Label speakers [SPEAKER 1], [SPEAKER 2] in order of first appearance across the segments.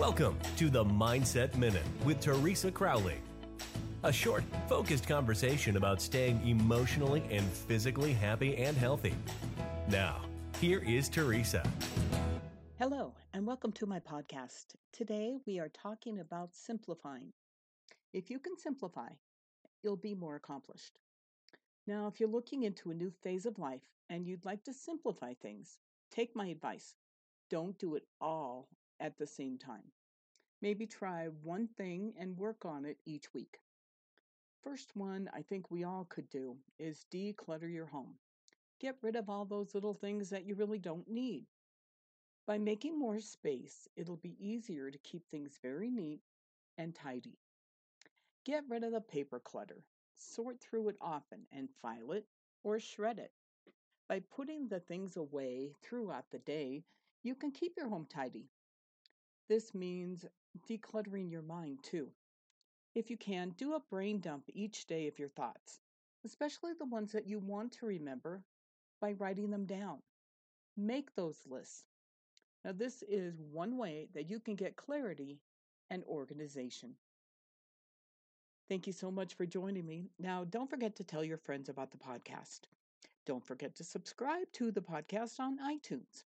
[SPEAKER 1] Welcome to the Mindset Minute with Teresa Crowley. A short, focused conversation about staying emotionally and physically happy and healthy. Now, here is Teresa.
[SPEAKER 2] Hello, and welcome to my podcast. Today we are talking about simplifying. If you can simplify, you'll be more accomplished. Now, if you're looking into a new phase of life and you'd like to simplify things, take my advice. Don't do it all at the same time. Maybe try one thing and work on it each week. First one I think we all could do is declutter your home. Get rid of all those little things that you really don't need. By making more space, it'll be easier to keep things very neat and tidy. Get rid of the paper clutter. Sort through it often and file it or shred it. By putting the things away throughout the day, you can keep your home tidy this means decluttering your mind too. If you can, do a brain dump each day of your thoughts, especially the ones that you want to remember, by writing them down. Make those lists. Now, this is one way that you can get clarity and organization. Thank you so much for joining me. Now, don't forget to tell your friends about the podcast. Don't forget to subscribe to the podcast on iTunes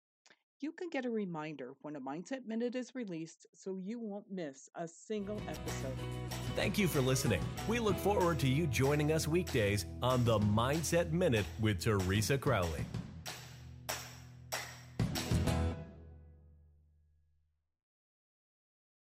[SPEAKER 2] you can get a reminder when a Mindset Minute is released so you won't miss a single episode.
[SPEAKER 1] Thank you for listening. We look forward to you joining us weekdays on the Mindset Minute with Teresa Crowley.